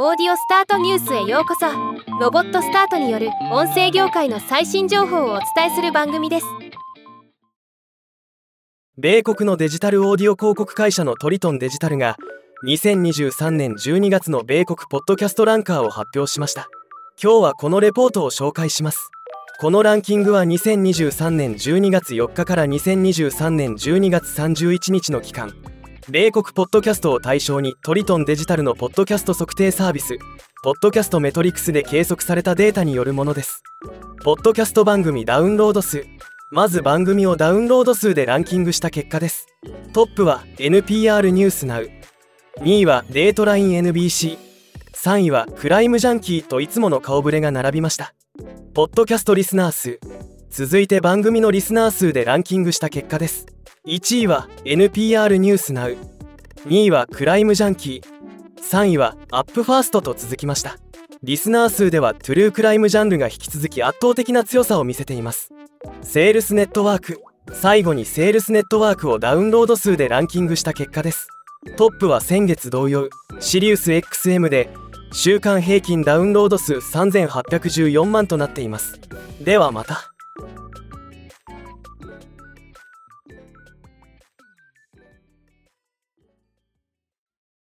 オーディオスタートニュースへようこそ。ロボットスタートによる音声業界の最新情報をお伝えする番組です。米国のデジタルオーディオ広告会社のトリトンデジタルが2023年12月の米国ポッドキャストランカーを発表しました。今日はこのレポートを紹介します。このランキングは2023年12月4日から2023年12月31日の期間。米国ポッドキャストを対象にトリトンデジタルのポッドキャスト測定サービスポッドキャストメトリクスで計測されたデータによるものです。ポッドキャスト番組ダウンロード数まず番組をダウンロード数でランキングした結果です。トップは NPR ニュースナウ2位はデートライン NBC3 位はクライムジャンキーといつもの顔ぶれが並びました。ポッドキャストリスナー数。続いて番組のリスナー数でランキングした結果です。1位は NPR News Now。2位は Crime Junkie。3位は Up First と続きました。リスナー数では true crime ジャンルが引き続き圧倒的な強さを見せています。セールスネットワーク。最後にセールスネットワークをダウンロード数でランキングした結果です。トップは先月同様。シリウス XM で週間平均ダウンロード数3814万となっています。ではまた。